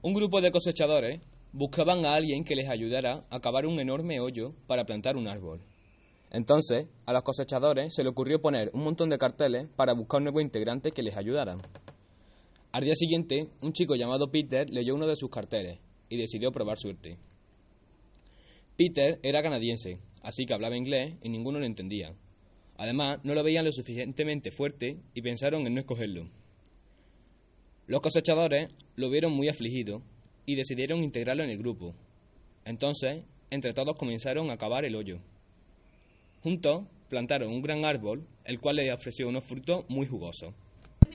Un grupo de cosechadores buscaban a alguien que les ayudara a cavar un enorme hoyo para plantar un árbol. Entonces, a los cosechadores se le ocurrió poner un montón de carteles para buscar un nuevo integrante que les ayudara. Al día siguiente, un chico llamado Peter leyó uno de sus carteles y decidió probar suerte. Peter era canadiense, así que hablaba inglés y ninguno lo entendía. Además, no lo veían lo suficientemente fuerte y pensaron en no escogerlo. Los cosechadores lo vieron muy afligido y decidieron integrarlo en el grupo. Entonces, entre todos comenzaron a cavar el hoyo. Juntos plantaron un gran árbol, el cual les ofreció unos frutos muy jugosos.